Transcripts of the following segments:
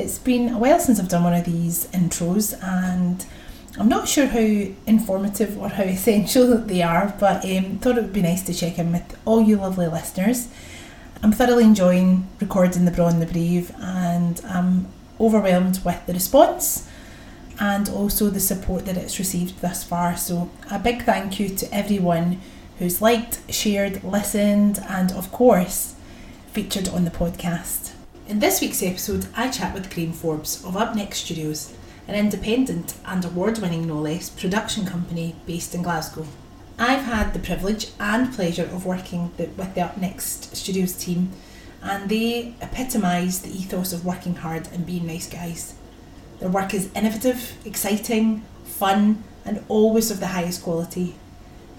It's been a while since I've done one of these intros, and I'm not sure how informative or how essential they are, but um, thought it would be nice to check in with all you lovely listeners. I'm thoroughly enjoying recording The Braw and the Brave, and I'm overwhelmed with the response and also the support that it's received thus far. So, a big thank you to everyone who's liked, shared, listened, and of course, featured on the podcast. In this week's episode, I chat with Graham Forbes of Up Next Studios, an independent and award winning, no less, production company based in Glasgow. I've had the privilege and pleasure of working with the Up Next Studios team, and they epitomise the ethos of working hard and being nice guys. Their work is innovative, exciting, fun, and always of the highest quality.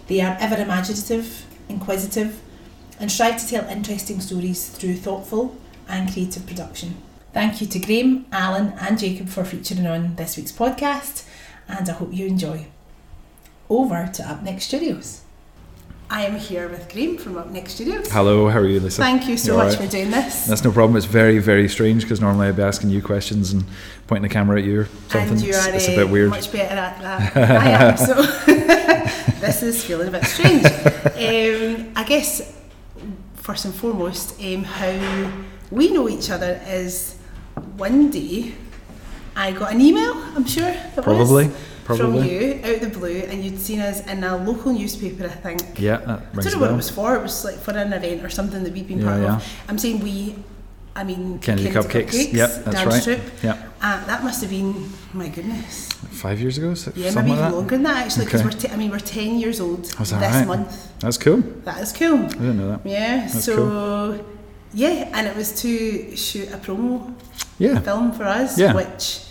They are ever imaginative, inquisitive, and strive to tell interesting stories through thoughtful and creative production. Thank you to Graham, Alan, and Jacob for featuring on this week's podcast, and I hope you enjoy. Over to Up Next Studios. I am here with Graham from Up Next Studios. Hello, how are you, Lisa? Thank you so You much alright? for doing this. That's no problem. It's very, very strange because normally I'd be asking you questions and pointing the camera at you or something. And you it's, are it's a uh, bit weird. much better at that I am, so this is feeling a bit strange. Um, I guess, first and foremost, um, how we know each other is one day I got an email, I'm sure it Probably, was, probably. from you out the blue, and you'd seen us in a local newspaper, I think. Yeah, that I don't know what it was for. It was like for an event or something that we'd been Yeah, part yeah. of. I'm saying we. I mean, Kennedy Cupcakes. Yep, that's Dan right. Strip. Yeah, Uh, that must have been, my goodness, five years ago, so- yeah, maybe like even that. longer than that actually. Because Okay. we're, t- I mean, we're ten years old Was this right? month. That's cool. That is cool. I didn't know that. Yeah. That's so, yeah, and it was to shoot a promo Yeah, film for us, Yeah. which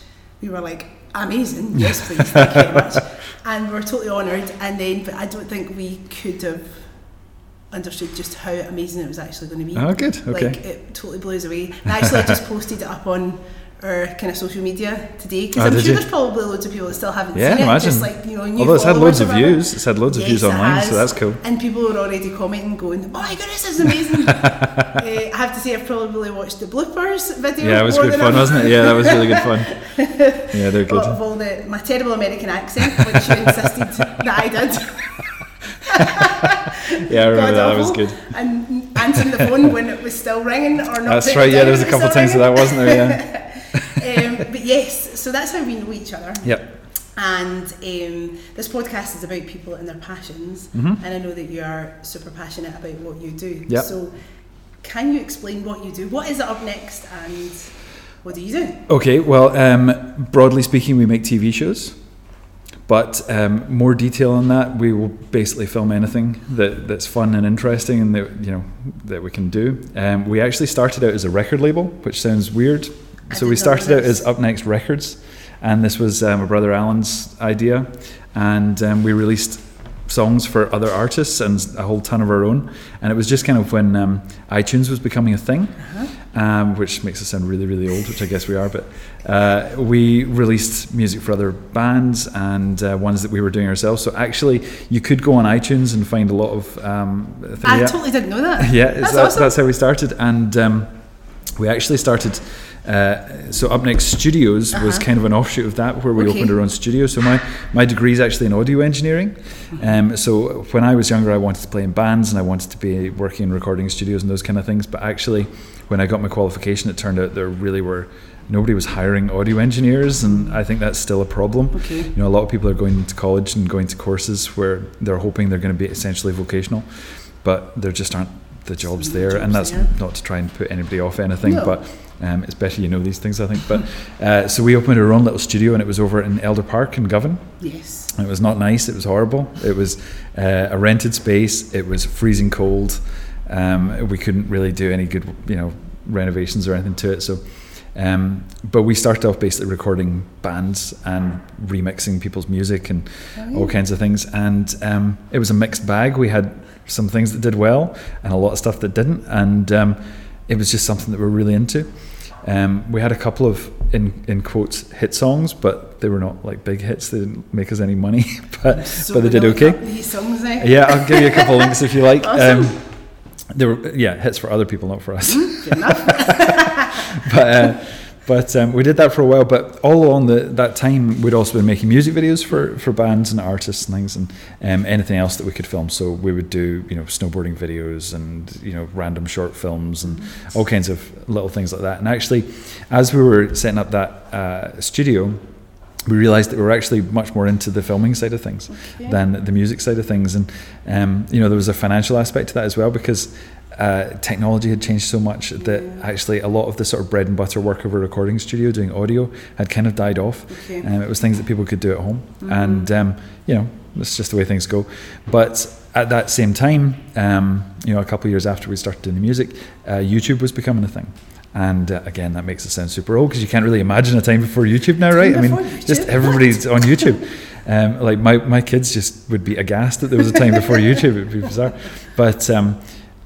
we were like, amazing. Yes, please. Thank you very much. And we we're totally honoured. And then, but I don't think we could have understood just how amazing it was actually going to be. oh, good. Okay. Like it totally blows away. And actually, I just posted it up on our kind of social media today because Oh, I'm sure you? there's probably loads of people that still haven't Yeah, seen it. imagine. Just like you know, new Although it's had loads of or views, it's had loads of views Yes, online, so that's cool. And people were already commenting, going, "Oh my goodness, this is amazing!" uh, I have to say, I've probably watched the bloopers video. Yeah, it was good fun, wasn't it? Yeah, that was really good fun. Yeah, they're good. of all the my terrible American accent, which you insisted that I did. Yeah, I remember God that. That was good. And answering the phone when it was still ringing or not. That's right. Yeah, there was a couple of times of that, wasn't there? Yeah. um, but yes, so that's how we know each other. Yep. And um, this podcast is about people and their passions. Mhm. And I know that you are super passionate about what you do. Yep. So, can you explain what you do? What is it up next, and what do you do? Okay, well, um, broadly speaking, we make TV shows, but um, more detail on that, we will basically film anything that, that's fun and interesting and that you know that we can do. Um, we actually started out as a record label, which sounds weird. So we started out as Up Next Records, and this was um, my brother Alan's idea, and um, we released songs for other artists and a whole ton of our own. And it was just kind of when um, iTunes was becoming a thing Uh-huh. um, which makes us sound really, really old, which I guess we are. But uh, we released music for other bands and uh, ones that we were doing ourselves. So actually, you could go on iTunes and find a lot of. Um, I totally didn't know that. yeah, That's that- awesome. that's how we started, and um, we actually started. Uh, so Up Next Studios was Uh-huh. kind of an offshoot of that, where we Okay. opened our own studio. So my my degree is actually in audio engineering. Mm-hmm. Um, so when I was younger, I wanted to play in bands and I wanted to be working in recording studios and those kind of things. But actually, when I got my qualification, it turned out there really were nobody was hiring audio engineers, and I think that's still a problem. Okay. You know, a lot of people are going to college and going to courses where they're hoping they're going to be essentially vocational, but there just aren't the jobs there. and that's there. not to try and put anybody off anything, No. but um, it's better you know these things, I think. But uh, so we opened our own little studio, and it was over in Elder Park in Govan. Yes. It was not nice. It was horrible. It was uh, a rented space. It was freezing cold. Um, we couldn't really do any good, you know, renovations or anything to it. So Um, but we started off basically recording bands and remixing people's music and all kinds of things. And um, it was a mixed bag. We had some things that did well and a lot of stuff that didn't. And um, it was just something that we're really into. Um, we had a couple of in in quotes hit songs, but they were not like big hits. They didn't make us any money, but So but they did okay. songs now. Yeah, I'll give you a couple of links if you like. Awesome. Um, they were yeah hits for other people, not for us. Good enough. but uh, but um, we did that for a while. But all along the, that time, we'd also been making music videos for, for bands and artists and things, and um, anything else that we could film. So we would do you know snowboarding videos and you know random short films and all kinds of little things like that. And actually, as we were setting up that uh, studio. We realised that we were actually much more into the filming side of things Okay. than the music side of things, and um, you know there was a financial aspect to that as well because uh, technology had changed so much that actually a lot of the sort of bread and butter work of a recording studio doing audio had kind of died off. Okay. Um, it was things that people could do at home, Mhm. and um, you know that's just the way things go. But at that same time, um, you know, a couple of years after we started doing the music, uh, YouTube was becoming a thing. And uh, again, that makes it sound super old because you can't really imagine a time before YouTube now, right? I mean, YouTube? just everybody's on YouTube. Um, like my, my kids just would be aghast that there was a time before YouTube. It'd be bizarre. But um,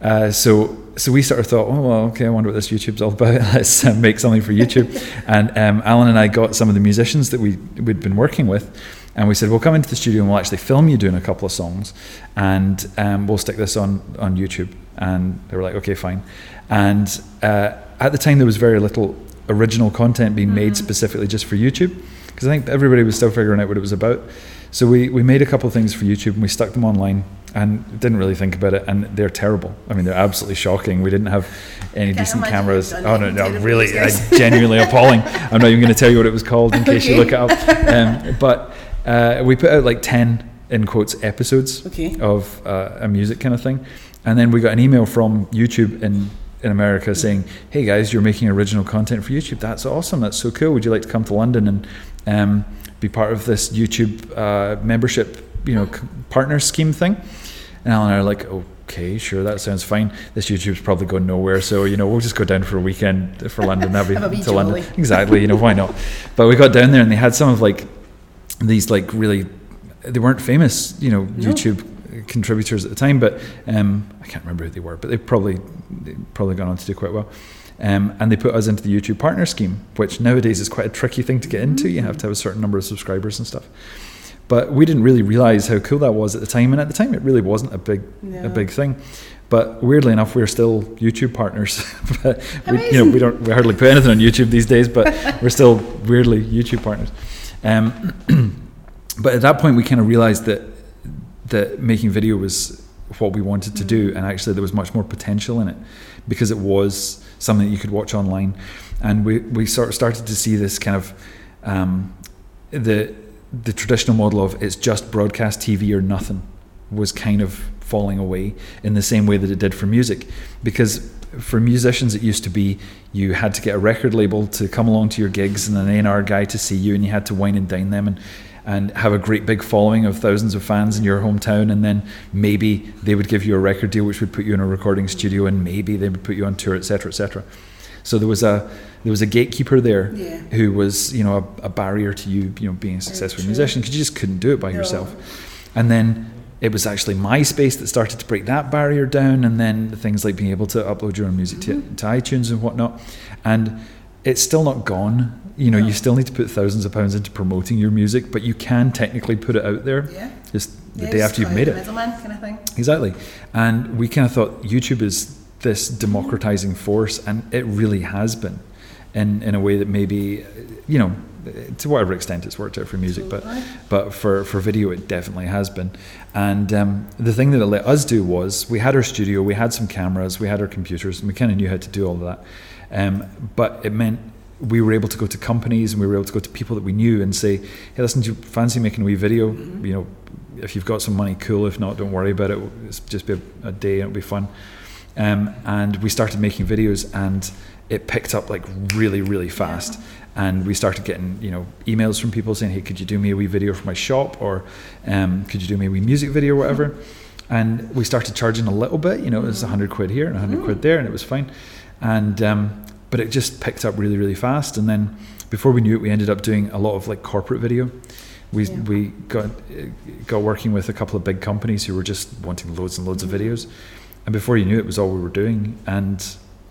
uh, so so we sort of thought, oh well, okay, I wonder what this YouTube's all about. Let's uh, make something for YouTube. and um, Alan and I got some of the musicians that we we'd been working with, and we said, we'll come into the studio and we'll actually film you doing a couple of songs, and um, we'll stick this on on YouTube. And they were like, okay, fine. And uh, at the time, there was very little original content being made specifically just for YouTube, because I think everybody was still figuring out what it was about. So we, we made a couple of things for YouTube and we stuck them online and didn't really think about it. And they're terrible. I mean, they're absolutely shocking. We didn't have any decent cameras. Oh no, no, really, uh, genuinely appalling. I'm not even going to tell you what it was called in case you look it up. Um, but uh, we put out like ten in quotes episodes Okay. of uh, a music kind of thing, and then we got an email from YouTube in in America saying, "Hey guys, you're making original content for YouTube. That's awesome. That's so cool. Would you like to come to London and um, be part of this YouTube uh, membership, you know, partner scheme thing?" And Alan and I are like, "Okay, sure, that sounds fine. This YouTube's probably going nowhere, so you know, we'll just go down for a weekend for London. That'd be to London, exactly. You know, why not?" But we got down there and they had some of like these like really they weren't famous you know No. youtube contributors at the time but um, i can't remember who they were but they probably they probably gone on to do quite well um, and they put us into the youtube partner scheme which nowadays is quite a tricky thing to get into. You have to have a certain number of subscribers and stuff. But we didn't really realize how cool that was at the time and at the time it really wasn't a big No. a big thing. But weirdly enough we're still youtube partners. But we, you know we don't we hardly put anything on youtube these days but we're still weirdly youtube partners. Um, but at that point, we kind of realized that that making video was what we wanted to do, and actually there was much more potential in it because it was something that you could watch online, and we we sort of started to see this kind of um, the the traditional model of it's just broadcast TV or nothing was kind of falling away in the same way that it did for music. Because for musicians it used to be you had to get a record label to come along to your gigs and an A&R guy to see you and you had to wine and dine them. And and have a great big following of thousands of fans in your hometown and then maybe they would give you a record deal which would put you in a recording studio and maybe they would put you on tour etc etc so there was a there was a gatekeeper there Yeah. who was you know a, a barrier to you you know being a successful musician because you just couldn't do it by No. yourself and then it was actually MySpace that started to break that barrier down, and then things like being able to upload your own music Mm-hmm. to iTunes and whatnot. And it's still not gone. You know, No. you still need to put thousands of pounds into promoting your music, but you can technically put it out there Yeah. just the Yeah, day after you've made it. Middleman kind of thing. Exactly. And we kind of thought YouTube is this democratizing force, and it really has been in, in a way that maybe, you know, to whatever extent it's worked out for music, but but for, for video it definitely has been. And um, the thing that it let us do was we had our studio, we had some cameras, we had our computers, and we kind of knew how to do all of that. Um, but it meant we were able to go to companies and we were able to go to people that we knew and say, hey, listen, do you fancy making a wee video? You know, if you've got some money, cool. If not, don't worry about it. It's just be a, a day and it'll be fun. Um, and we started making videos and it picked up like really, really fast. And we started getting, you know, emails from people saying, "Hey, could you do me a wee video for my shop, or um, could you do me a wee music video, or whatever?" And we started charging a little bit. You know, it was a hundred quid here and a hundred quid there, and it was fine. And um, but it just picked up really really fast, and then before we knew it, we ended up doing a lot of like corporate video. We Yeah. we got got working with a couple of big companies who were just wanting loads and loads of Mhm. videos, and before you knew it, it was all we were doing, and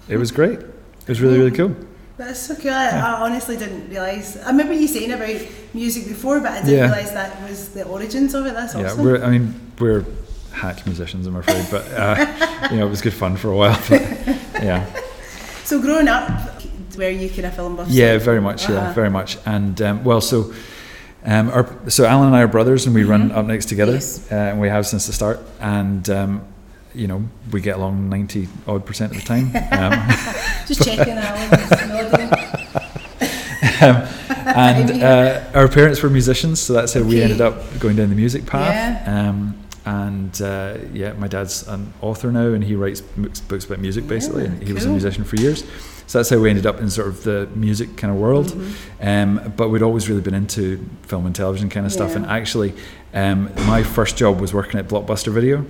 it was great. It was really really cool. That's so cool. I, I honestly didn't realise. I remember you saying about music before, but I didn't Yeah. realise that was the origins of it. That's Yeah, awesome. we're I mean we're hack musicians, I'm afraid, but uh, you know it was good fun for a while. But, yeah. So growing up, were you kind of film buff? Yeah, very much. Yeah, Uh-huh. very much. And um, well, so um, our so Alan and I are brothers, and we run Mhm. up next together, Yes. uh, and we have since the start. And um, you know, we get along ninety odd percent of the time. Um, Just checking Alan. um, and uh, our parents were musicians, so that's how we ended up going down the music path. Yeah. And uh, yeah, my dad's an author now, and he writes books about music basically. Yeah, and he was a musician for years, so that's how we ended up in sort of the music kind of world. Mhm. Um, but we'd always really been into film and television kind of stuff. And actually, um, my first job was working at Blockbuster Video.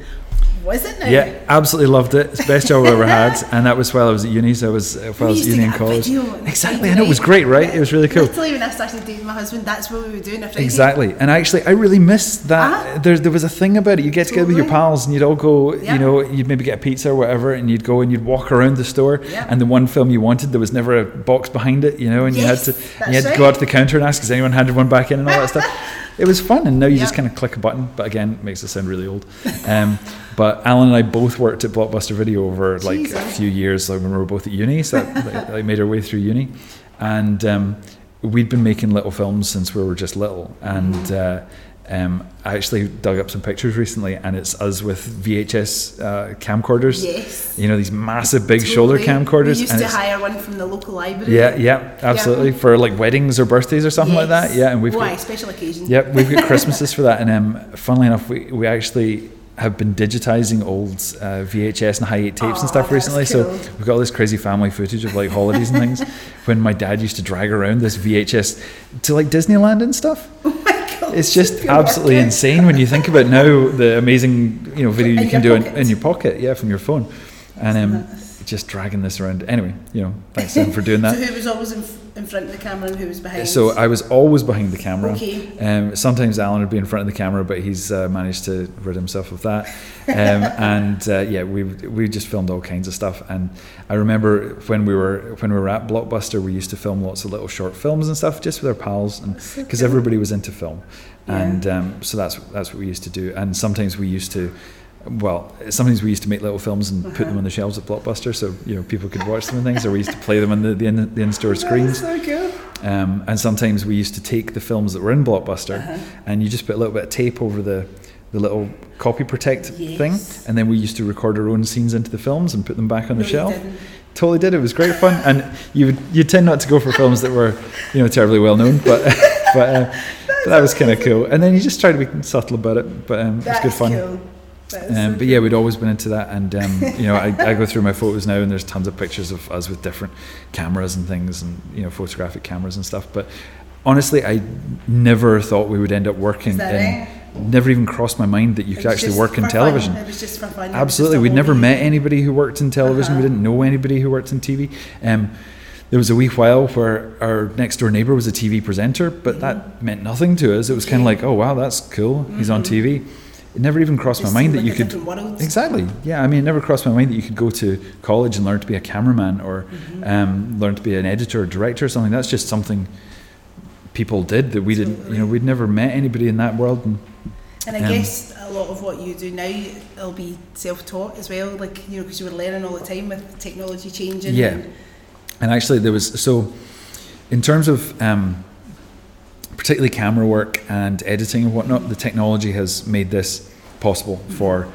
Was it now? Yeah, absolutely loved it. It's the best job I ever had. And that was while I was at uni. So I was uh, while I was at uni in college. Exactly. and it was great, right? It was really cool. Literally, when I started dating my husband, that's what we were doing. Exactly, and actually, I really missed that. Ah. There, there was a thing about it. You get together with your pals, and you'd all go. Yeah. You know, you'd maybe get a pizza or whatever, and you'd go and you'd walk around the store. Yeah. And the one film you wanted, there was never a box behind it. You know, and Yes, you had to, you had to right. go out to the counter and ask, "Has anyone handed one back in?" and all that stuff. It was fun, and now you just kind of click a button. But again, it makes it sound really old. Um, but Alan and I both worked at Blockbuster Video over like a few years, like when we were both at uni. So that like, made our way through uni, and um, we'd been making little films since we were just little. And uh, um, I actually dug up some pictures recently, and it's us with VHS uh, camcorders. Yes. You know these massive, big shoulder camcorders. We used to hire one from the local library. yeah, yeah, absolutely for like weddings or birthdays or something like that. Yeah, and we've Why got, special occasion? Yep, we've got Christmases for that, and um, funnily enough, we, we actually have been digitizing old uh, VHS and high eight tapes and stuff recently. So we've got all this crazy family footage of like holidays and things. When my dad used to drag around this VHS to like Disneyland and stuff, Oh. it's just absolutely market. insane when you think about now the amazing you know video In you can do in, in your pocket, yeah, from your phone, and um, just dragging this around. Anyway, you know, thanks Sam for doing that. So who was always in, f- in front of the camera and who was behind? So I was always behind the camera. Okay. Um, sometimes Alan would be in front of the camera, but he's uh, managed to rid himself of that. Um, and uh, yeah, we we just filmed all kinds of stuff. And I remember when we were when we were at Blockbuster, we used to film lots of little short films and stuff just with our pals, and because everybody was into film. Yeah. And um, so that's that's what we used to do. And sometimes we used to. Well, sometimes we used to make little films and put them Uh-huh. on the shelves at Blockbuster, so you know people could watch them and things. Or we used to play them on the the, in, the in-store screens. So cool. Um, and sometimes we used to take the films that were in Blockbuster Uh-huh. and you just put a little bit of tape over the, the little copy protect Yes. thing. And then we used to record our own scenes into the films and put them back on No, the shelf. didn't. Totally did. It was great fun. And you would, you tend not to go for films that were, you know, terribly well known, but, but, uh, that was kind of cool. And then you just try to be subtle about it, but um, it was good fun. cool. Um, so but yeah, we'd always been into that, and um, you know, I, I go through my photos now, and there's tons of pictures of us with different cameras and things, and you know, photographic cameras and stuff. But honestly, I never thought we would end up working. In, right? Never even crossed my mind that you It could actually work in for fun. television. It was just for fun. Absolutely, we'd never met anybody who worked in television. We Uh-huh. didn't know anybody who worked in TV. Um, there was a wee while where our next door neighbour was a TV presenter, but that meant nothing to us. It was kind of like, oh wow, that's cool. He's on TV. It never even crossed Just my mind that you could. Exactly. Yeah. I mean, it never crossed my mind that you could go to college and learn to be a cameraman or Mm-hmm. um, learn to be an editor or director or something. That's just something people did that we didn't. You know, we'd never met anybody in that world. And And I Um, guess a lot of what you do now, it'll be self-taught as well. Like you know, because you were learning all the time with technology changing. Yeah. and- and actually, there was so in terms of um, particularly camera work and editing and whatnot, the technology has made this possible for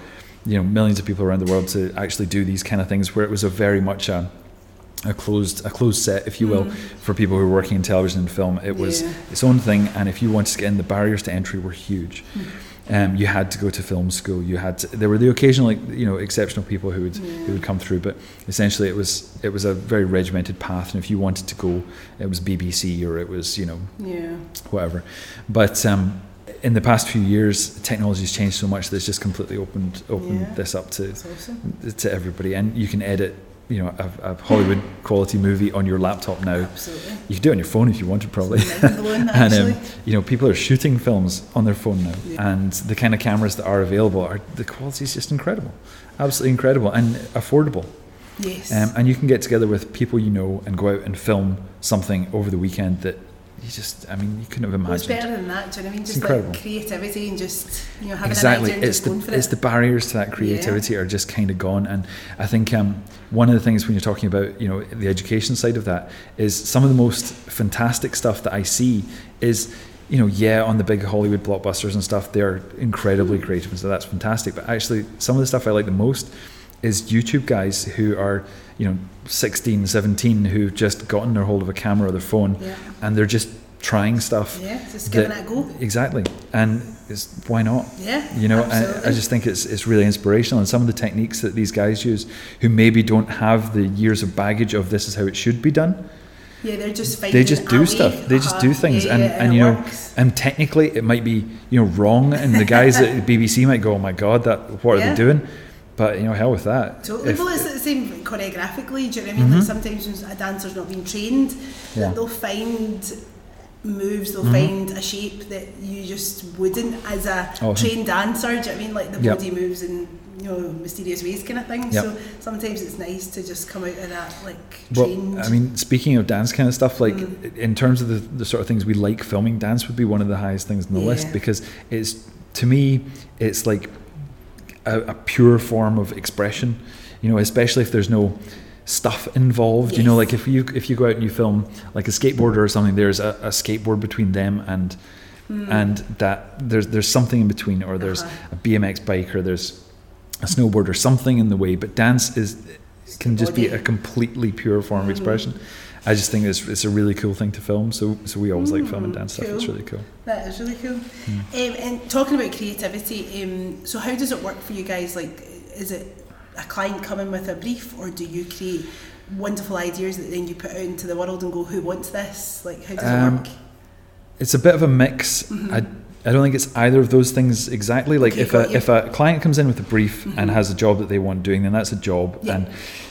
you know millions of people around the world to actually do these kind of things. Where it was a very much a a closed a closed set, if you will, Mm. for people who were working in television and film. It was Yeah. its own thing, and if you wanted to get in, the barriers to entry were huge. Mm. Um, you had to go to film school. You had to, there were the occasional, like, you know, exceptional people who would Yeah. who would come through, but essentially it was it was a very regimented path. And if you wanted to go, it was BBC or it was you know Yeah. whatever. But um, in the past few years, technology has changed so much that it's just completely opened opened Yeah. this up to awesome. to everybody, and you can edit you know a, a Hollywood quality movie on your laptop now. Absolutely. You can do it on your phone if you wanted, probably. And um, you know, people are shooting films on their phone now, Yeah. and the kind of cameras that are available are the quality is just incredible, absolutely incredible, and affordable. yes. Um, and you can get together with people you know and go out and film something over the weekend that you just, I mean, you couldn't have What's It's better than that? Do you know what I mean? It's Just incredible. like creativity and just you know having exactly an idea it's the it's it. the barriers to that creativity are just kind of gone and i think um, one of the things when you're talking about you know the education side of that is some of the most fantastic stuff that i see is you know yeah on the big hollywood blockbusters and stuff they're incredibly creative and so that's fantastic but actually some of the stuff i like the most is youtube guys who are you know 16 17 who've just gotten their hold of a camera or their phone yeah, and they're just trying stuff yeah, just giving that- it a go. exactly and it's why not Yeah, you know, I, I just think it's it's really inspirational, and some of the techniques that these guys use, who maybe don't have the years of baggage of this is how it should be done, yeah, they're just they just do way. stuff. They just Uh-huh. do things, yeah, and yeah, and it you know, works. and technically it might be you know wrong, and the guys at the BBC might go, "Oh my God, that what are they doing?" But you know, hell with that. Totally. If- well, it's the same choreographically. Do you know what I mean? Mhm. Like sometimes when a dancer's not being trained, Yeah. they'll find moves, they'll Mhm. find a shape that you just wouldn't as a trained dancer. Do you know what I mean? Like the Yep. body moves in you know mysterious ways, kind of thing. Yep. So sometimes it's nice to just come out of that like Well. I mean, speaking of dance kind of stuff, like Mm. in terms of the, the sort of things we like filming, dance would be one of the highest things on the list because it's to me, it's like a, a pure form of expression. You know, especially if there's no stuff involved. You know, like if you if you go out and you film like a skateboarder or something, there's a, a skateboard between them and Mm. and that there's there's something in between, or there's Uh-huh. a BMX bike, or there's a snowboard, or something in the way. But dance is can just be a completely pure form of Mhm. expression. I just think it's, it's a really cool thing to film. So so we always like filming Mm, dance stuff. It's really cool. That is really cool. Mm. Um, and talking about creativity, um, so how does it work for you guys? Like, is it a client coming with a brief, or do you create wonderful ideas that then you put out into the world and go, "Who wants this?" Like, how does Um, it work? It's a bit of a mix. Mhm. I I don't think it's either of those things exactly. Like Okay, if a if a client comes in with a brief and Mhm. has a job that they want doing, then that's a job, Yeah. and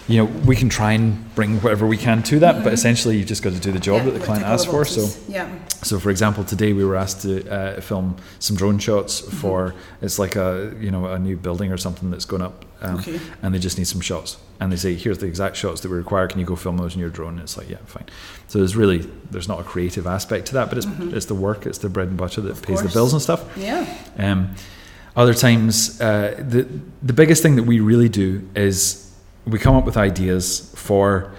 you know we can try and bring whatever we can to that. But Mhm. essentially, you've just got to do the job Yeah, that the client asks for. So yeah, So, for example, today we were asked to uh, film some drone shots Mm-hmm. for it's like a you know a new building or something that's going up, um, okay, and they just need some shots. And they say, "Here's the exact shots that we require. Can you go film those in your drone?" And it's like, "Yeah, fine." So there's really there's not a creative aspect to that, but it's Mhm. it's the work, it's the bread and butter that Of pays the bills and stuff. yeah, Um, other times, uh, the the biggest thing that we really do is we come up with ideas for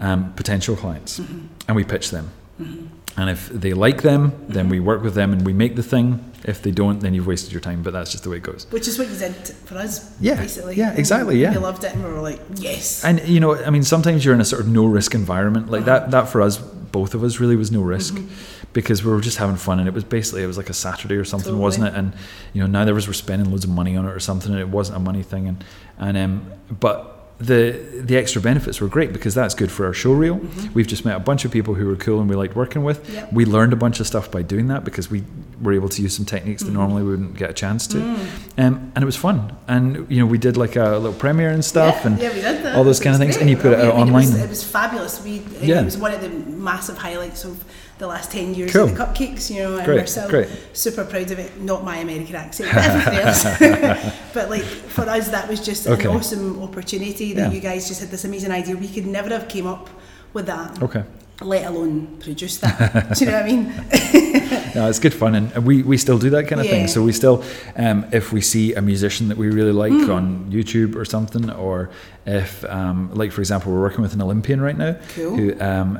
um, potential clients, Mhm. and we pitch them. Mhm. And if they like them, then we work with them and we make the thing. If they don't, then you've wasted your time. But that's just the way it goes. which is what you did for us, Yeah, basically. yeah, exactly, yeah. we loved it, and we were like, "Yes." And you know, I mean, sometimes you're in a sort of no risk environment like Uh-huh. that. That for us, both of us, really was no risk Mhm. because we were just having fun. And it was basically it was like a Saturday or something, Totally. wasn't it? And you know, neither of us were spending loads of money on it or something. And it wasn't a money thing. And and um, but the the extra benefits were great because that's good for our show reel. Mhm. We've just met a bunch of people who were cool and we liked working with. Yep. We learned a bunch of stuff by doing that because we were able to use some techniques that Mhm. normally we wouldn't get a chance to. Mm. Um, and it was fun. And, you know, we did like a little premiere and stuff. yeah, and yeah, we did that. all those kind of things, was and you great. put it I out mean, online. It was, it was fabulous. We, it Yeah. was one of the massive highlights of the last 10 years Cool. of the cupcakes, you know, and Great, we're still great. super proud of it. Not my American accent, but else. but like for us, that was just Okay. an awesome opportunity that Yeah. you guys just had this amazing idea. We could never have came up with that, Okay. let alone produce that. Do you know what I mean? No, it's good fun. And and we, we still do that kind of Yeah. thing. So we still, um, if we see a musician that we really like Mm. on YouTube or something, or if, um, like, for example, we're working with an Olympian right now Cool. who um,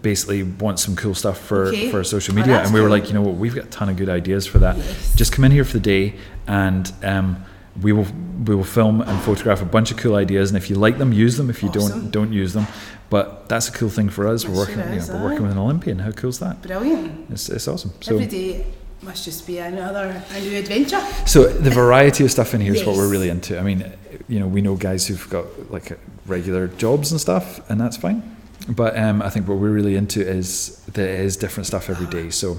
basically want some cool stuff for, Okay. for social Oh, media. that's and we were cool. like, you know what, we've got a ton of good ideas for that. Yes. just come in here for the day and um, we will we will film and photograph a bunch of cool ideas and if you like them use them if you Awesome. don't don't use them but that's a cool thing for us we're working sure you know, we're working with an Olympian how cool is that Brilliant. it's, it's awesome so Every day must just be another a new adventure. so the variety of stuff in here is what we're really into I mean you know we know guys who've got like regular jobs and stuff and that's fine but um, I think what we're really into is there is different stuff every day. So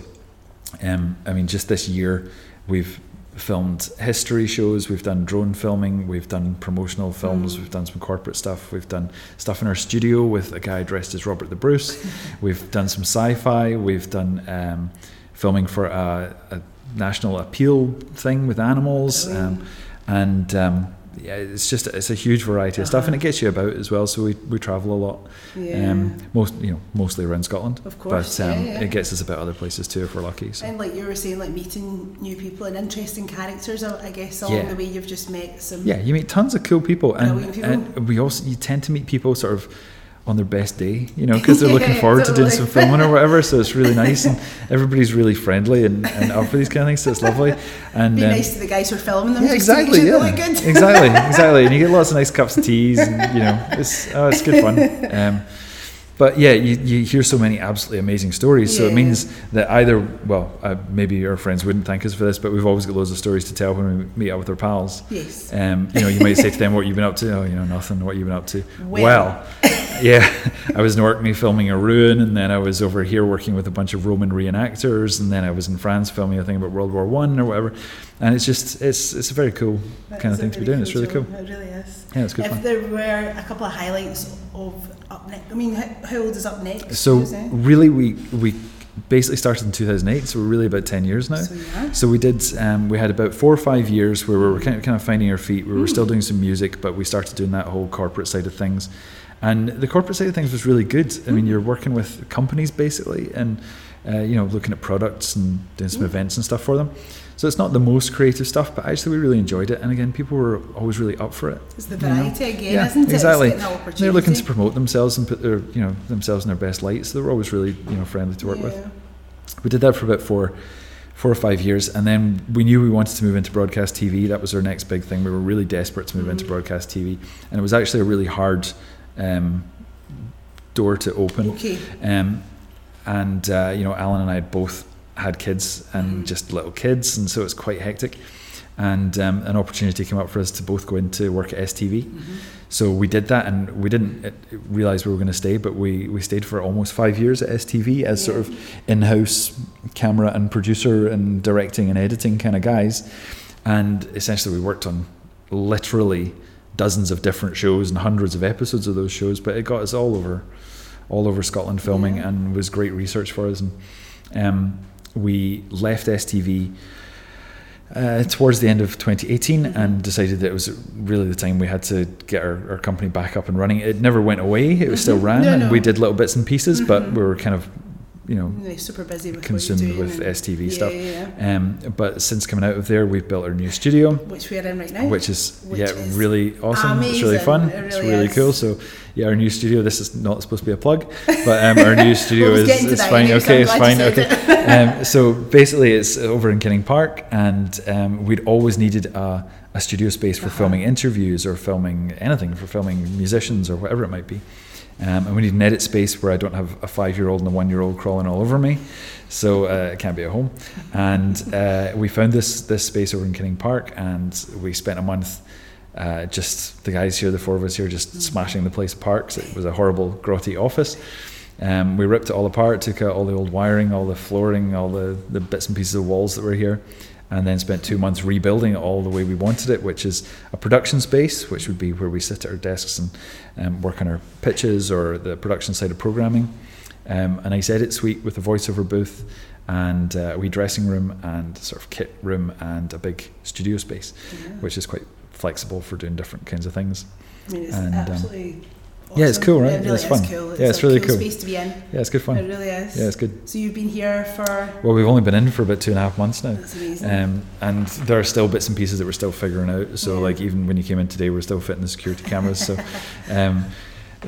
um, I mean just this year we've filmed history shows, we've done drone filming, we've done promotional films, Mm. we've done some corporate stuff, we've done stuff in our studio with a guy dressed as Robert the Bruce, we've done some sci fi, we've done um, filming for a, a national appeal thing with animals, um, and um, yeah, it's just it's a huge variety of stuff, and it Uh-huh. gets you about as well. So we, we travel a lot, yeah. um, most you know mostly around Scotland, Of course, but um, yeah, yeah. it gets us about other places too if we're lucky. So. And like you were saying, like meeting new people and interesting characters, I I guess along Yeah. the way you've just met some. Yeah, you meet tons of cool people, and, people. and we also you tend to meet people sort of on their best day, you know, because they're looking Yeah, forward to doing some filming or whatever. So it's really nice, and everybody's really friendly and, and up for these kind of things. So it's lovely. And Be um, nice to the guys who are filming them. yeah, just to make exactly. Yeah, exactly, exactly. And you get lots of nice cups of teas, and you know, it's oh, it's good fun. Um, but yeah, you, you hear so many absolutely amazing stories. So it means that either, well, uh, maybe your friends wouldn't thank us for this, but we've always got loads of stories to tell when we meet up with our pals. Yes. Um, you know, you might say to them, "What you've been up to?" Oh, you know, nothing. What you've been up to? Well. Well, yeah, I was in Orkney filming a ruin, and then I was over here working with a bunch of Roman reenactors, and then I was in France filming a thing about World War One or whatever. And it's just, it's it's a very cool That kind of thing to be doing. It's really cool. It really is. Yeah, it's good if fun. there were a couple of highlights of Up Next, I mean, how, old is Up Next? So really, we we basically started in 2008, so we're really about 10 years now. So yeah. So we did. Um, we had about four or five years where we were kind of, kind of finding our feet. We were still doing some music, but we started doing that whole corporate side of things. And the corporate side of things was really good. I mean, you're working with companies basically, and uh, you know, looking at products and doing some events and stuff for them. So it's not the most creative stuff, but actually we really enjoyed it. And again, people were always really up for it. It's the you know? again, yeah, isn't it? exactly. It's getting that opportunity. They're looking to promote themselves and put their, you know, themselves in their best light. So they were always really, you know, friendly to work with we did that for about four four or five years and then we knew we wanted to move into broadcast tv that was our next big thing we were really desperate to move into Mhm. broadcast tv and it was actually a really hard um, door to open Okay. um, and uh, you know alan and i had both had kids and Mhm. just little kids and so it's quite hectic and um, an opportunity came up for us to both go into work at stv Mhm. so we did that, and we didn't uh, realize we were going to stay, but we, we stayed for almost five years at STV as sort of in-house camera and producer and directing and editing kind of guys. And essentially, we worked on literally dozens of different shows and hundreds of episodes of those shows. But it got us all over, all over Scotland filming, Yeah. and was great research for us. And um, we left STV uh, towards the end of 2018 Mhm. and decided that it was really the time we had to get our, our company back up and running. It never went away; it was still Mhm. ran, No, and we did little bits and pieces. But Mhm. we were kind of, you know, Really super busy with consumed what you're doing with STV yeah, stuff. Yeah, yeah. Um, but since coming out of there, we've built our new studio, Which we're in right now. which is Which yeah is really awesome. Amazing. It's really fun. It it's really really is. cool. So yeah, our new studio. This is not supposed to be a plug, but um, our new studio Well, is getting to it's that fine. okay, it's fine. Okay. um, so basically, it's over in Kinning Park, and um, we'd always needed a, a studio space for Uh-huh. filming interviews or filming anything, for filming musicians or whatever it might be. Um, and we need an edit space where I don't have a five-year-old and a one-year-old crawling all over me, so uh, it can't be at home. And uh, we found this this space over in Kinning Park, and we spent a month. Uh, just the guys here, the four of us here, just smashing the place apart 'cause it was a horrible, grotty office. Um, we ripped it all apart, took out all the old wiring, all the flooring, all the, the bits and pieces of walls that were here, and then spent two months rebuilding it all the way we wanted it, which is a production space, which would be where we sit at our desks and um, work on our pitches or the production side of programming. Um, a nice edit suite with a voiceover booth and uh, a wee dressing room and sort of kit room and a big studio space, Yeah. which is quite flexible for doing different kinds of things. I mean, it's and, um, absolutely. Yeah, it's cool, right? It really It's is fun. cool. Yeah, it's a really cool cool. space to be in. Yeah, it's good fun. It really is. Yeah, it's good. So you've been here for. Well, we've only been in for about two and a half months now. That's amazing. Um, and there are still bits and pieces that we're still figuring out. So, Yeah. like, even when you came in today, we're still fitting the security cameras. So, um,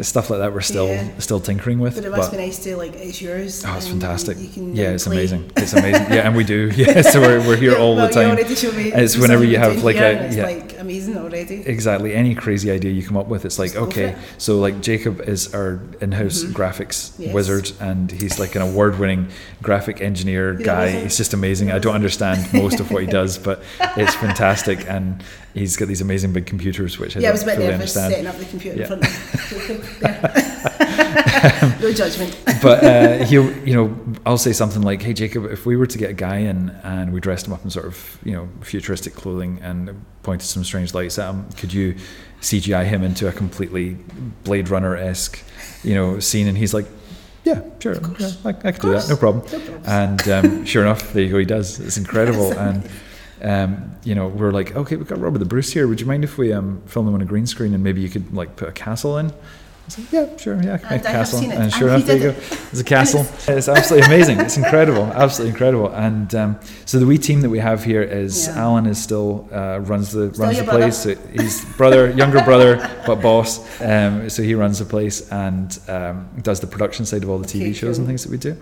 stuff like that, we're still Yeah. still tinkering with. but it must be nice to like it's yours. Oh, it's fantastic. You can yeah, it's play. amazing. It's amazing. Yeah, and we do. Yeah, so we're, we're here Yeah, all well, the time. You already showed me It's whenever you have, like, a- it's yeah. like amazing already. Exactly. Any crazy idea you come up with, it's like, Just okay, it. so like Jacob is our in-house Mhm. graphics Yes. wizard, and he's like an award-winning graphic engineer guy. He's just amazing. I don't understand most of what he does, but it's fantastic, and he's got these amazing big computers, which I yeah, I was a bit nervous setting up the computer Yeah. in front of Jacob no judgment. but uh, he'll, you know, I'll say something like, "Hey, Jacob, if we were to get a guy in and we dressed him up in sort of, you know, futuristic clothing and pointed some strange lights at him, could you CGI him into a completely Blade Runner esque, you know, scene?" And he's like, "Yeah, sure, yeah, I, I could do that, no problem." No And um, sure enough, there you go, he does. It's incredible. and um, you know, we're like, okay, we've got Robert the Bruce here. Would you mind if we um, film them on a green screen and maybe you could like put a castle in? I was like, yeah, sure, yeah, I can make And a I castle. And sure enough, there you go. There's a castle. It's absolutely amazing. It's incredible, absolutely incredible. And um, so the wee team that we have here is Yeah. Alan is still uh, runs the Still runs the place. So he's brother, younger brother, but boss. Um, so he runs the place and um, does the production side of all the TV Okay, shows and things that we do.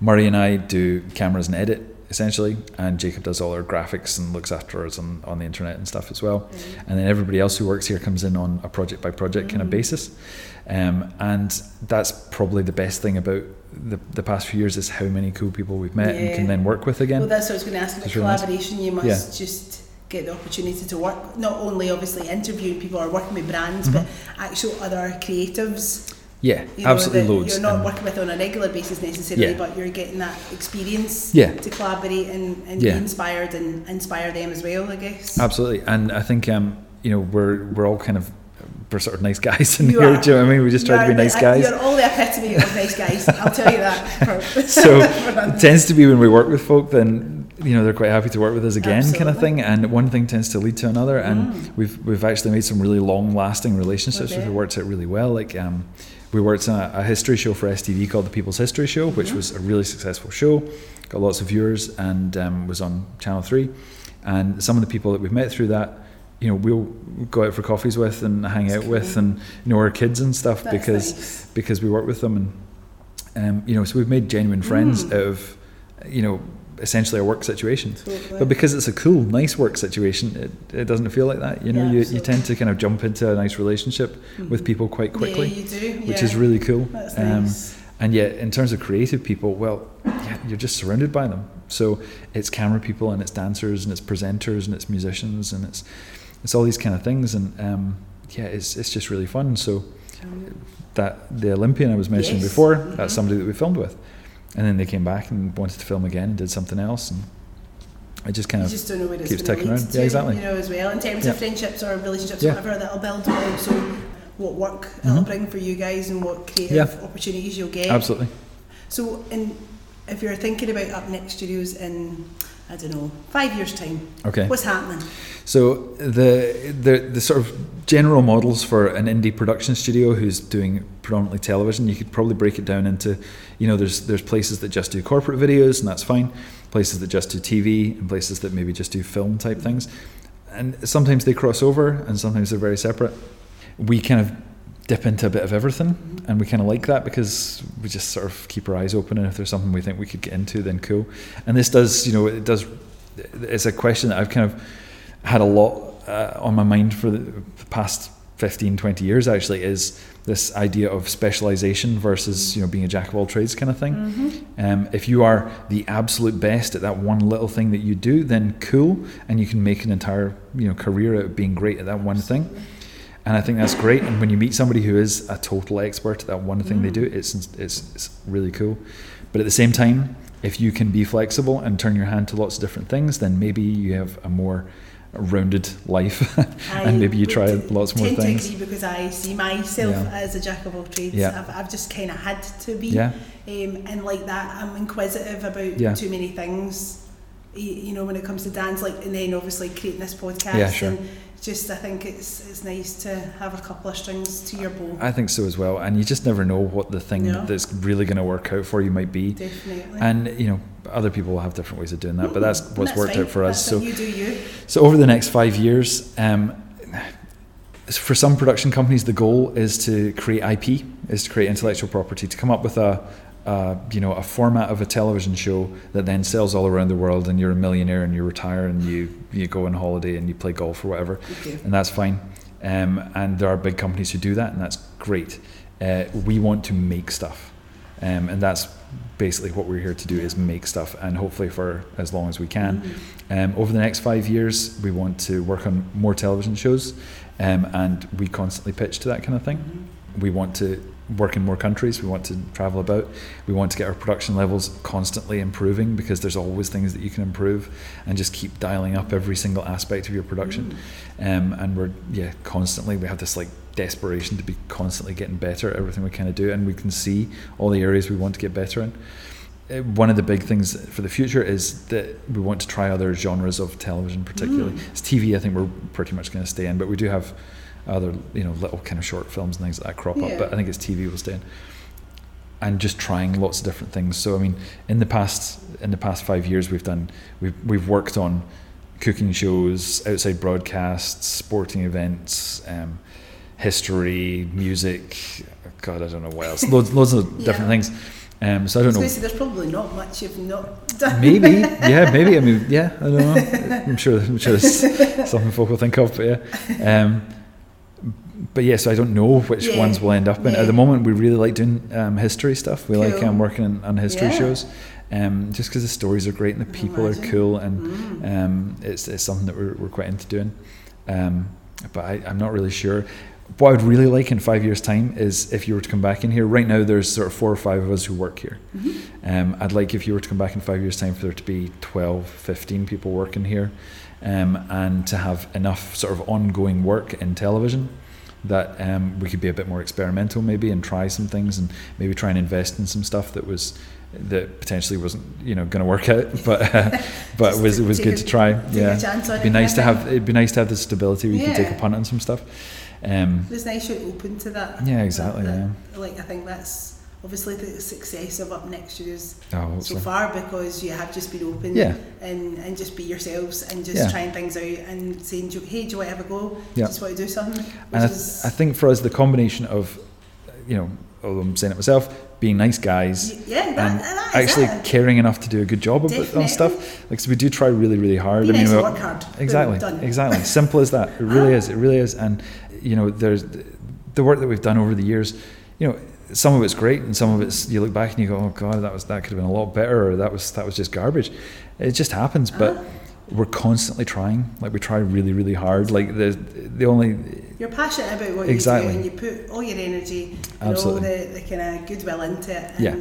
Murray and I do cameras and edit essentially, and Jacob does all our graphics and looks after us on, on the internet and stuff as well. And then everybody else who works here comes in on a project by project kind of Mm. basis. Um, and that's probably the best thing about the, the past few years is how many cool people we've met and can then work with again. Well, that's what I was going to ask. About really nice. collaboration, you must Yeah. just get the opportunity to work, not only obviously interviewing people or working with brands, Mhm. but actual other creatives. Yeah, You know, absolutely loads. You're not working with on a regular basis necessarily, Yeah. but you're getting that experience Yeah. to collaborate and, and Yeah. be inspired and inspire them as well, I guess. Absolutely, and I think um, you know we're we're all kind of we're sort of nice guys in You here. are. Do you know what I mean? We just You try to be the- nice guys. You're all the epitome of nice guys. I'll tell you that. So it tends to be when we work with folk, then you know they're quite happy to work with us again, kind of thing. And one thing tends to lead to another, and Mm. we've we've actually made some really long-lasting relationships. Okay. We've worked out really well. Like um, we worked on a, a history show for STV called the People's History Show, which Mhm. was a really successful show, got lots of viewers, and um, was on Channel Three. And some of the people that we've met through that. You know, we'll go out for coffees with and hang That's out with, and you know our kids and stuff That's because nice. because we work with them and um, you know so we've made genuine friends Mm. out of you know essentially a work situation Totally. but because it's a cool nice work situation it, it doesn't feel like that you know Yeah, you, you tend to kind of jump into a nice relationship with Mhm. people quite quickly Yeah, you do. which is really cool Um, nice. and yet in terms of creative people well yeah, you're just surrounded by them so it's camera people and it's dancers and it's presenters and it's musicians and it's it's all these kind of things and um, yeah it's, it's just really fun so that the Olympian I was mentioning Yes. before, Mhm. that's somebody that we filmed with. And then they came back and wanted to film again and did something else. And I just kind you of, just don't know where it's keeps ticking around. to, Yeah, exactly. You know, as well in terms Yeah. of friendships or relationships, Yeah. whatever that'll build, but also what work it'll Mhm. bring for you guys and what creative Yeah. opportunities you'll get. absolutely. So, in, if you're thinking about Up Next Studios in, I don't know, five years' time, Okay. what's happening? So the, the the sort of general models for an indie production studio who's doing predominantly television, you could probably break it down into, you know, there's there's places that just do corporate videos and that's fine, places that just do TV, and places that maybe just do film type things, and sometimes they cross over and sometimes they're very separate. We kind of dip into a bit of everything, and we kind of like that because we just sort of keep our eyes open, and if there's something we think we could get into, then cool. And this does, you know, it does. It's a question that I've kind of had a lot uh, on my mind for the past 15 20 years actually is this idea of specialization versus you know being a jack of all trades kind of thing Mm-hmm. um, if you are the absolute best at that one little thing that you do then cool and you can make an entire you know career out of being great at that one thing and I think that's great and when you meet somebody who is a total expert at that one thing they Mm. do it's, it's it's really cool but at the same time if you can be flexible and turn your hand to lots of different things then maybe you have a more rounded life and maybe you try lots more tend things to because I see myself Yeah. as a jack of all trades. Yeah. I've, I've just kind of had to be. yeah Um, and like that, I'm inquisitive about Yeah. too many things. You know, when it comes to dance, like, and then obviously creating this podcast. Yeah, sure. And just, I think it's it's nice to have a couple of strings to your bow. I think so as well and you just never know what the thing No. that's really going to work out for you might be Definitely. and you know other people will have different ways of doing that but that's Mm, what's that's worked fine. out for us That's so you do you. So over the next five years, um, for some production companies, the goal is to create IP, is to create intellectual property, to come up with a, a you know a format of a television show that then sells all around the world, and you're a millionaire, and you retire, and you you go on holiday, and you play golf or whatever, Okay. and that's fine. Um, and there are big companies who do that, and that's great. Uh, we want to make stuff, um, and that's basically what we're here to do is make stuff, and hopefully for as long as we can. Mhm. Um, over the next five years, we want to work on more television shows, um, and we constantly pitch to that kind of thing. Mhm. We want to work in more countries. We want to travel about. We want to get our production levels constantly improving because there's always things that you can improve and just keep dialing up every single aspect of your production. Mm. Um, and we're yeah constantly we have this like desperation to be constantly getting better at everything we kind of do, and we can see all the areas we want to get better in. Uh, One of the big things for the future is that we want to try other genres of television, particularly. Mm. It's TV. I think we're pretty much going to stay in, but we do have other you know little kind of short films and things like that crop Yeah. up. But I think it's TV will stay in, and just trying lots of different things. So I mean, in the past in the past five years, we've done we've we've worked on cooking shows, outside broadcasts, sporting events, um, history, music. God, I don't know what else. Loads, loads of different Yeah. things. Um, so I don't was know. there's probably not much you've not done. Maybe, yeah, maybe. I mean, yeah, I don't know. I'm sure, I'm sure it's something folk will think of, but yeah. Um, but yeah, so I don't know which Yeah, ones we'll end up in. yeah. At the moment, we really like doing um, history stuff. We like um, working on, on history shows, um, just because the stories are great and the people are cool, and Mm. um, it's, it's something that we're, we're quite into doing. Um, but I, I'm not really sure. What I would really like in five years' time is if you were to come back in here. Right now, there's sort of four or five of us who work here. Mhm. Um, I'd like if you were to come back in five years' time for there to be 12, 15 people working here um, and to have enough sort of ongoing work in television that um, we could be a bit more experimental maybe and try some things and maybe try and invest in some stuff that was that potentially wasn't you know going to work out but uh, but it was it was good a- to try. yeah a chance on it'd be nice to have it'd be nice to have the stability where you could take a punt on some stuff. Um, It's nice you're open to that. Yeah, exactly, That- that- Like I think that's obviously the success of up next year's oh, ah, so so. far because you have just been open Yeah. and, and just be yourselves and just Yeah. trying things out and saying, hey, do you want to have a go? Yeah. Just want to do something? And I, th- I think for us, the combination of, you know, although I'm saying it myself, being nice guys y- yeah, that, and that actually it. caring enough to do a good job of Definitely. on stuff. Like, so we do try really, really hard. Be nice we- and work hard. Exactly, exactly. Simple as that. It really is. It really is. And you know, there's the work that we've done over the years. You know, some of it's great, and some of it's you look back and you go, "Oh God, that was that could have been a lot better," or that was that was just garbage. It just happens, but. Uh-huh. We're constantly trying, like we try really, really hard. Like the the only You're passionate about what Exactly. you do and you put all your energy and Absolutely. all the, the kind of goodwill into it. And Yeah.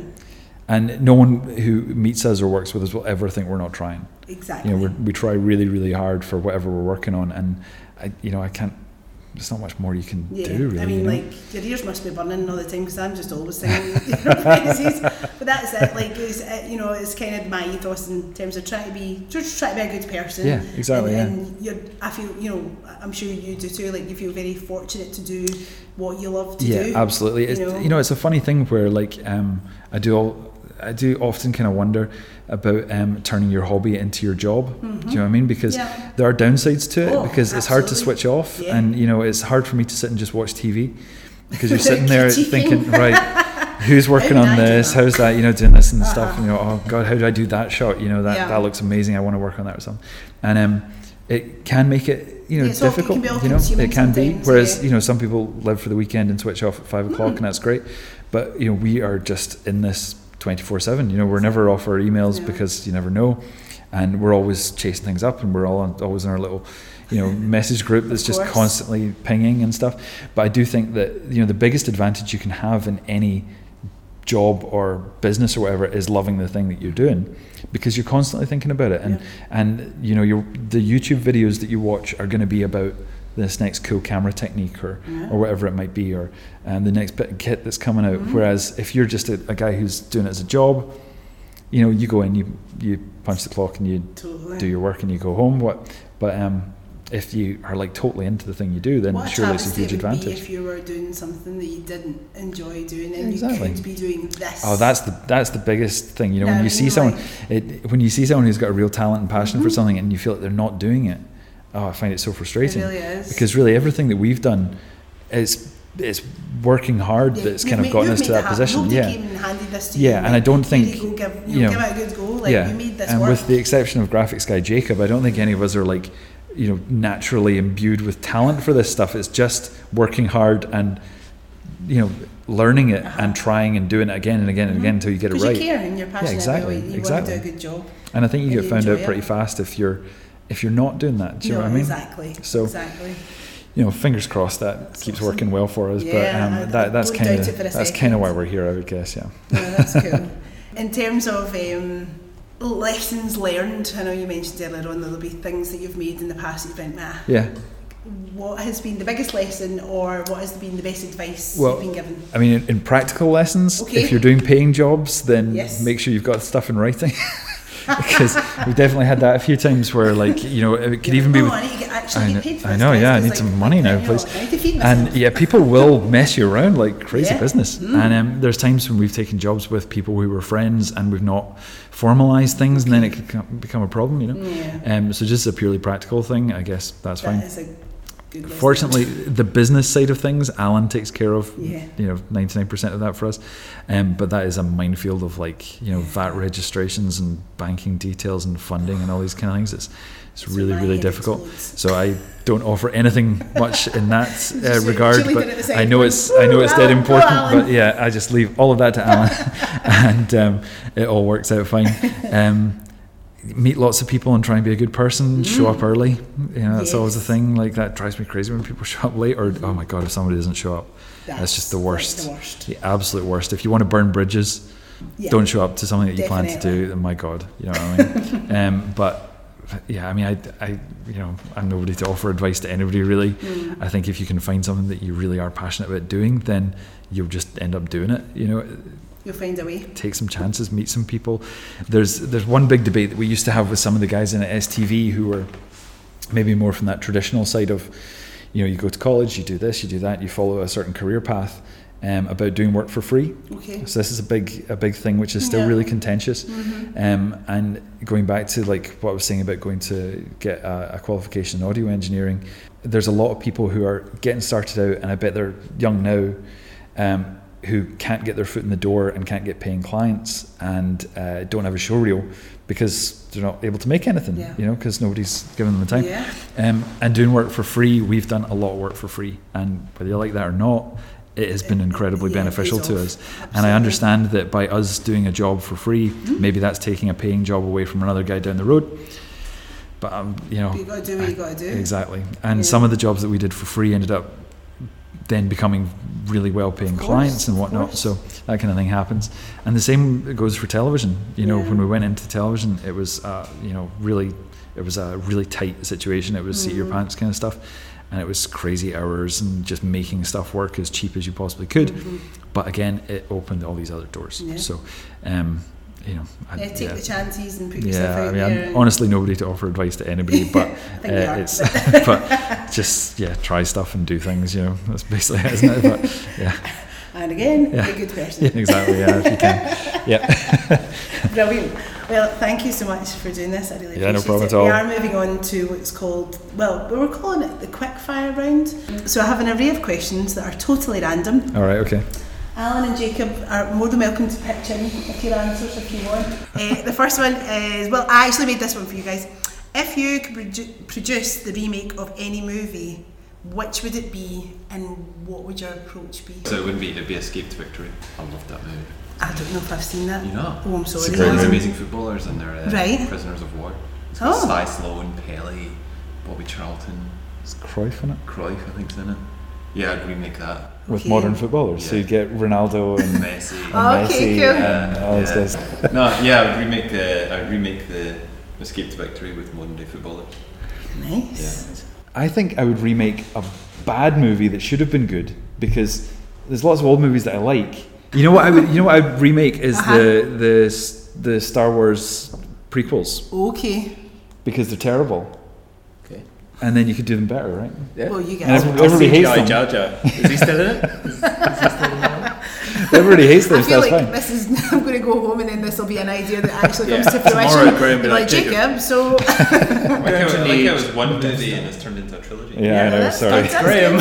and no one who meets us or works with us will ever think we're not trying. Exactly. You know, we're, we try really, really hard for whatever we're working on, and I, you know, I can't. There's not much more you can yeah, do, really. I mean, you know? like your ears must be burning all the time because I'm just always singing praises. But that's it. Like, it's, you know, it's kind of my ethos in terms of trying to be, just try to be a good person. Yeah, exactly, And, and you're, I feel, you know, I'm sure you do too. Like, you feel very fortunate to do what you love to yeah, do. Yeah, absolutely. It's, you you, know? know? it's a funny thing where like um, I do all, I do often kind of wonder about um, turning your hobby into your job. Do you know what I mean? Because Yeah. there are downsides to it Oh, because it's hard to switch off, Yeah. and you know it's hard for me to sit and just watch TV because you're sitting there thinking, right, who's working on did I do this? How's that? You know, doing this and stuff. Uh-huh. You know, oh God, how do I do that shot? You know, that Yeah. that looks amazing. I want to work on that or something. And um, it can make it you know Yeah, it difficult. you know, it can be. Whereas yeah. you know, some people live for the weekend and switch off at five o'clock, Mm. and that's great. But you know, we are just in this twenty four seven. You know, we're never off our emails Yeah. because you never know, and we're always chasing things up, and we're all on, always in our little. You know, message group that's just course. constantly pinging and stuff. But I do think that you know the biggest advantage you can have in any job or business or whatever is loving the thing that you're doing because you're constantly thinking about it and Yeah. and you know your the YouTube videos that you watch are going to be about this next cool camera technique or Yeah. or whatever it might be or um, the next bit of kit that's coming out Mhm. whereas if you're just a, a guy who's doing it as a job you know you go in you you punch the clock and you Totally. do your work and you go home what but um if you are like totally into the thing you do then what surely it's a huge it would be advantage if you were doing something that you didn't enjoy doing and Exactly. you could be doing this. Oh, that's the that's the biggest thing. You know, Yeah, when I you mean, see someone, like- it, when you see someone who's got a real talent and passion for Mhm. something, and you feel that they're not doing it, oh, I find it so it frustrating. really is. Because really, everything that we've done is is working hard Yeah, that's kind of gotten us to made that position. Yeah, came and handed this to you. yeah, and I don't you think go, give, you you know, know, give it a good go. Like yeah, you made this and work. with the exception of graphics guy Jacob, I don't think any of us are like you know naturally imbued with talent for this stuff. It's just working hard and you know learning it Uh-huh. and trying and doing it again and again and again until you get it right. you care and you're passionate exactly, about it. You exactly. want to do a good job. And I think you get found out pretty it. fast if you're if you're not doing that. Do you no, know what I mean? exactly. So- exactly. you know, fingers crossed that That's keeps awesome. working well for us. Yeah, but um, that that's kind of that's kind of why we're here, I would guess. Yeah. No, that's cool. In terms of um, lessons learned, I know you mentioned earlier on there'll be things that you've made in the past that you think, nah, Yeah. what has been the biggest lesson or what has been the best advice Well, you've been given? I mean, in, in practical lessons, Okay. if you're doing paying jobs, then Yes. make sure you've got stuff in writing. because we've definitely had that a few times where, like, you know, it could You're even be with I need to get, actually I know- paid for I know, yeah, I need like, some money now, please. I need to feed myself. And yeah, people will mess you around like crazy Yeah. business. Mm. And um, there's times when we've taken jobs with people who were friends and we've not formalized things, and then it could become a problem, you know. yeah, Um, so just a purely practical thing, I guess that's that fine. Good. Fortunately, the business side of things, Alan takes care of. Yeah. You know, ninety nine percent of that for us. Um, but that is a minefield of like you know VAT registrations and banking details and funding and all these kind of things. It's it's really really difficult. explodes. So I don't offer anything much in that uh, regard. But at the side I know it's I know it's dead "Alan, go, important. Alan." But yeah, I just leave all of that to Alan, and um, it all works out fine. Um, meet lots of people and try and be a good person. Show up early. You know, that's always the Mm. Thing. Like that drives me crazy when people show up late. Or oh my god, if somebody doesn't show up, that's, just the worst. the worst. The absolute worst. If you want to burn bridges, Yeah. don't show up to something that you plan to do. My god, you know what I mean. um, but yeah, I mean, I, I, you know, I'm nobody to offer advice to anybody really. Mm. I think if you can find something that you really are passionate about doing, then you'll just end up doing it. You know, You'll find a way. take some chances, meet some people. There's there's one big debate that we used to have with some of the guys in at STV who were maybe more from that traditional side of, you know, you go to college, you do this, you do that, you follow a certain career path, um, about doing work for free. Okay. So this is a big a big thing which is still Yeah. really contentious. Mm-hmm. Um, and going back to like what I was saying about going to get a, a qualification in audio engineering, there's a lot of people who are getting started out, and I bet they're young now, um, who can't get their foot in the door and can't get paying clients and uh, don't have a show reel because they're not able to make anything, Yeah. you know, because nobody's giving them the time. Yeah. Um, and doing work for free, we've done a lot of work for free, and whether you like that or not, it has been incredibly Yeah, beneficial to us. And I understand that by us doing a job for free, Mm-hmm. maybe that's taking a paying job away from another guy down the road. But um, you know, you got to do what you got to do. exactly. And Yeah. some of the jobs that we did for free ended up then becoming really well-paying clients and whatnot. So that kind of thing happens. And the same goes for television. You know, Yeah. when we went into television, it was uh, you know really it was a really tight situation. It was seat your Mhm. pants kind of stuff. And it was crazy hours and just making stuff work as cheap as you possibly could. Mhm. But again, it opened all these other doors. Yeah. So, um, you know, I, Yeah, take the chances and put yourself yeah, out I mean, there. I'm honestly nobody to offer advice to anybody, but uh, are. it's but just yeah, try stuff and do things. You know, that's basically it, isn't it? But yeah, and again, Yeah. be a good person. yeah, exactly. Yeah, if you can. Yeah, Brilliant. Well, thank you so much for doing this. I really Yeah, no problem it. at all. We are moving on to what's called, well, we were calling it the quick fire round. So I have an array of questions that are totally random. all right, okay. Alan and Jacob are more than welcome to pitch in with your answers if you want. uh, the first one is, well, I actually made this one for you guys. If you could produ- produce the remake of any movie, which would it be and what would your approach be? So it wouldn't be, it'd be Escape to Victory. I love that movie. I don't know if I've seen that. You know? Oh, I'm It's sorry. all these movie. amazing footballers and they're uh, Right. prisoners of war. It's got Oh. Sly Stallone, Pelé, Bobby Charlton, Is Cruyff in it Cruyff, I think's in it. Yeah, I'd remake that. With Okay. modern footballers? So you get Ronaldo and, and Messi. Oh, okay, Messi cool. and all this Yeah. stuff. no, yeah, I would remake the I would remake the Escape to Victory with modern day footballers. Nice. Yeah. I think I would remake a bad movie that should have been good because there's lots of old movies that I like. You know what I would? You know what I'd remake is Uh-huh. the the the Star Wars prequels Okay. because they're terrible, Okay. And then you could do them better, right? Yeah. Well, you guys. every- everybody hates them. Jar Jar. Is he still in it? Everybody hates I feel so like fine. this is. I'm going to go home and then this will be an idea that actually comes to fruition. Tomorrow, Graham be Be like like, Jacob. Jacob. So like, how, like how it was one movie and it's turned into a trilogy. Yeah, I know. that's Sorry. fantastic. Graham.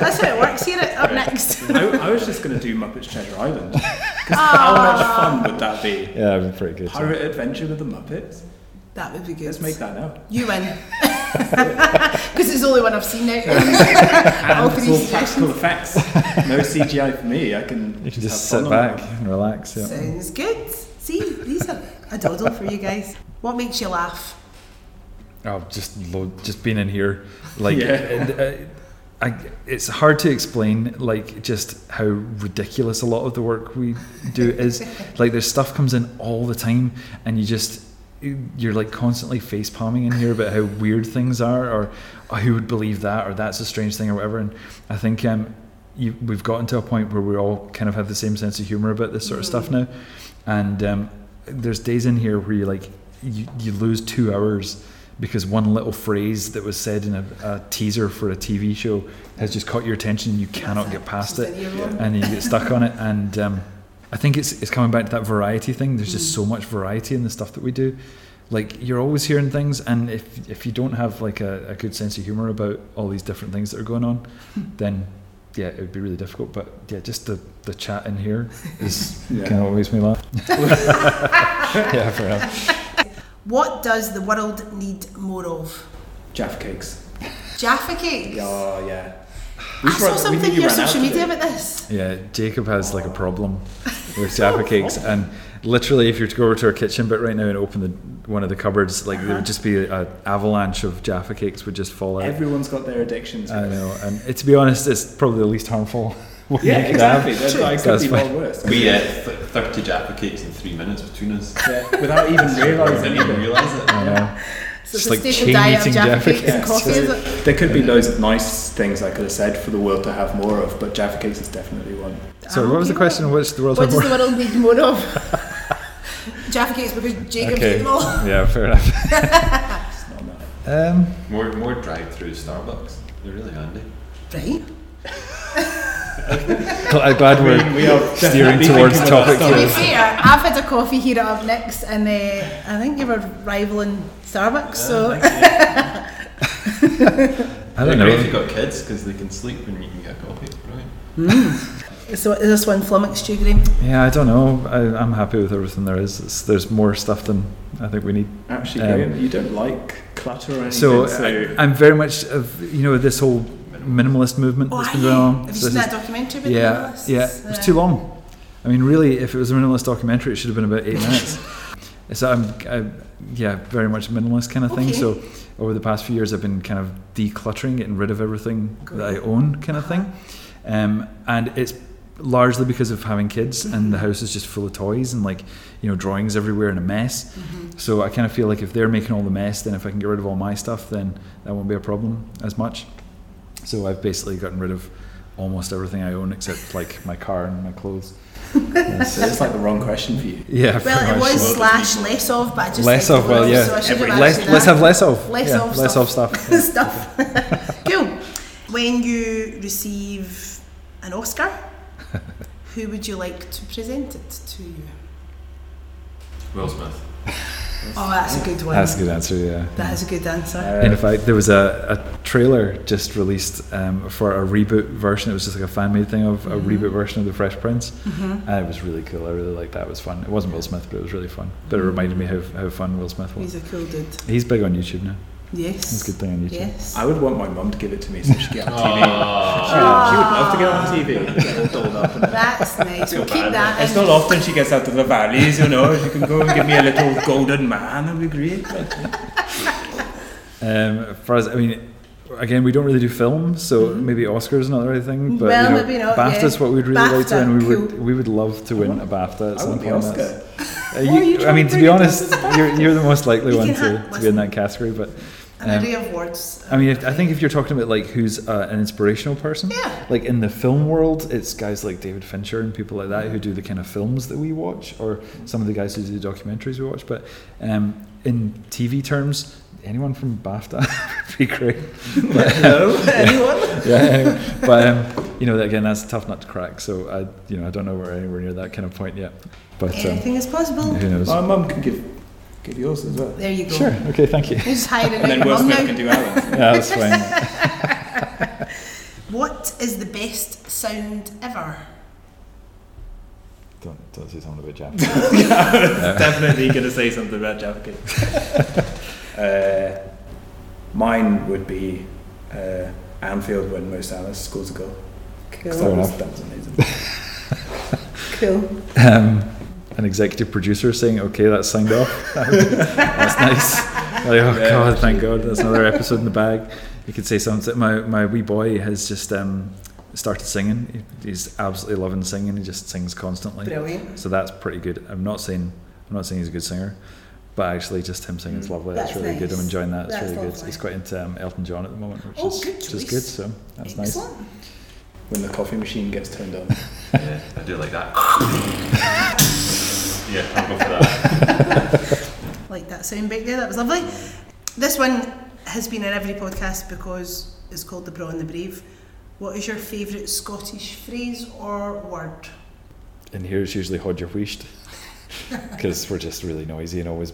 That's how it works. Here, it up next. I, I was just going to do Muppets Treasure Island. 'Cause how much fun would that be? Yeah, that'd be pretty good. so. Pirate Adventure with the Muppets? That would be good. Let's make that now. You win. Because it's the only one I've seen now. All And three it's all practical effects. No CGI for me. I can You can just have sit back and relax. Yeah. Sounds good. See, these are a doddle for you guys. What makes you laugh? Oh, just lo- just being in here, like, Yeah. and, uh, I, it's hard to explain, like, just how ridiculous a lot of the work we do is. like, there's stuff comes in all the time, and you just you're like constantly face palming in here about how weird things are, or oh, who would believe that, or that's a strange thing, or whatever. And I think um, you, we've gotten to a point where we all kind of have the same sense of humor about this sort of stuff now, and um, there's days in here where you like you, you lose two hours because one little phrase that was said in a, a teaser for a TV show has just caught your attention and you cannot get past it. and you get stuck on it. And um, I think it's it's coming back to that variety thing there's just mm. so much variety in the stuff that we do like you're always hearing things and if if you don't have like a, a good sense of humor about all these different things that are going on then yeah it would be really difficult but yeah just the the chat in here is Yeah. kind of what makes me laugh yeah fair enough What does the world need more of? Jaffa cakes. Jaffa cakes. Oh yeah. I saw something nearly on your social media it. about this. Yeah, Jacob has like a problem with Jaffa cakes, and literally, if you were to go over to our kitchen bit right now and open the one of the cupboards, like there would just be an avalanche of Jaffa cakes would just fall out. Everyone's got their addictions. I know, and it, to be honest, it's probably the least harmful. Yeah, exactly. That's why it could That's be fine. worse. We ate th- 30 Jaffa cakes in three minutes between us. Yeah, without even realising didn't even it. realise it. I know. So it's Just like staple chain eating Jaffa Jaffa cakes and cakes. coffee, So- is it? There could be loads of nice things I could have said for the world to have more of, but Jaffa cakes is definitely one. So, I'm what was the question? that. Which the world What does the world need more of? Jaffa cakes because Jacob Okay. ate them all. Yeah, fair enough. Enough. Um, More, more drive-through Starbucks. They're really handy. Right. Gl- I'm glad we're We are steering towards thinking about topics. To be here. fair, I've had a coffee here at Up Next, and uh, I think you were rivaling Starbucks. So I don't They're if know. you've got kids because they can sleep when you can get a coffee. Brilliant. So is this one flummoxed you, Graham? Yeah, I don't know. I, I'm happy with everything there is. It's, there's more stuff than I think we need. Actually, Um, Graham, you don't like clutter or anything. So, So, I, I'm very much of you know this whole minimalist movement Oh, that's been going on. Have you So seen this that documentary about yeah, minimalists? yeah, it was too long. I mean, really, if it was a minimalist documentary, it should have been about eight minutes. So I'm, I, yeah, very much minimalist kind of thing. Okay. So over the past few years, I've been kind of decluttering, getting rid of everything that I own, kind of thing. Uh-huh. Um, and it's largely because of having kids, and the mm-hmm. house is just full of toys and like you know drawings everywhere and a mess. Mm-hmm. So I kind of feel like if they're making all the mess, then if I can get rid of all my stuff, then that won't be a problem as much. So I've basically gotten rid of almost everything I own except like my car and my clothes. That's- so it's like the wrong question for you. yeah, Well, it was slash less of, but I just less of. Well, yeah. So I should have less, let's have less of. less yeah, of less stuff. of stuff. stuff. cool. When you receive an Oscar, who would you like to present it to you? Will Smith. Oh, that's a good one. That's a good answer. Yeah. That is a good answer. Uh, In fact, there was a, a trailer just released um, for a reboot version. It was just like a fan made thing of a Mm-hmm. reboot version of The Fresh Prince. And it was really cool. I really liked that. It was fun. It wasn't Will Smith, but it was really fun. But it reminded me how, how fun Will Smith was. He's a cool dude. He's big on YouTube now. Yes. It's a good thing on YouTube. Yes. I would want my mum to give it to me so she could get on TV. Oh, She would love to get on TV and get all dolled up. And That's nice. We'll keep that. it's in. not often she gets out of the valleys, you know. If She can go and give me a little golden man. That'd be great. Um, for us, I mean, again, we don't really do films, so maybe Oscars not the right thing. But Mm-hmm. Well, you know, maybe not, BAFTA's yeah. what we'd really like to, BAFTA, and we cool. would we would love to win a BAFTA at I some point. Oscar. Uh, you you, I mean, to to be honest, you're, you're the most likely You one to, ha- to be in that category. But An um, array of words. I mean, if, I think if you're talking about like who's uh, an inspirational person, Yeah. like in the film world, it's guys like David Fincher and people like that who do the kind of films that we watch, or some of the guys who do the documentaries we watch. But um, in TV terms, anyone from BAFTA would be great. But, Hello? Anyone? yeah, anyway, but um, you know, again, that's a tough nut to crack. So I, you know, I don't know we're anywhere near that kind of point yet. But um, Anything is possible. who knows? My mum can give give yours as well. There you go. Sure. Okay. Thank you. Who's hiring And then your Will mum Smith can do Alan's. Yeah, that's fine. What is the best sound ever? Don't, don't say something about Jeff. Definitely going to say something about Jaffa Cake. uh, mine would be uh, Anfield when Mo Salah scores a goal. 'Cause Cool. Fair that, was, enough. that was amazing. Cool. Um, an executive producer saying, "Okay, that's signed off." that's nice. oh Yeah, God, thank. God, that's another episode in the bag. You could say something. My my wee boy has just um, started singing. He- He's absolutely loving singing. He just sings constantly. Brilliant. So that's pretty good. I'm not saying I'm not saying he's a good singer, but actually just him singing is Mm. lovely. That's That's, really good. I'm enjoying that. It's That's really good. lovely. He's quite into um, Elton John at the moment, which Oh, is good which is good. So that's nice. When the coffee machine gets turned on. Yeah, I do like that. yeah, I'll go for that. Like that sound bite there, that was lovely. This one has been in every podcast because it's called The Braw and the Brave. What is your favourite Scottish phrase or word? And here it's usually Haud yer Wheesht because we're just really noisy and always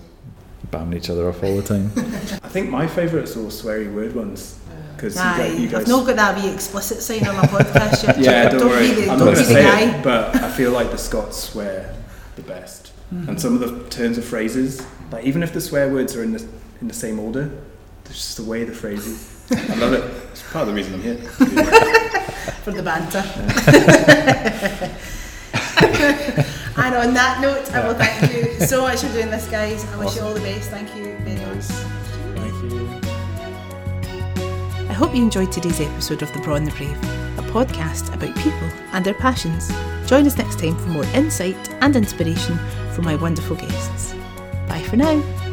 bamming each other off all the time. I think my favourites are all sweary word ones. Because you, Aye, guys, you I've guys. not got that wee explicit sign on my podcast yet. yeah, don't, worry. Be the, I'm don't not be going to say guy. it, but I feel like the Scots swear the best. Mm-hmm. And some of the turns of phrases, like even if the swear words are in the in the same order, it's just the way the phrases. I love it. It's part of the reason I'm here. for the banter. and on that note, I will thank you so much for doing this, guys. I wish you all the best. Thank you very much. Thank you. I hope you enjoyed today's episode of The Braw and the Brave, a podcast about people and their passions. Join us next time for more insight and inspiration from my wonderful guests. Bye for now.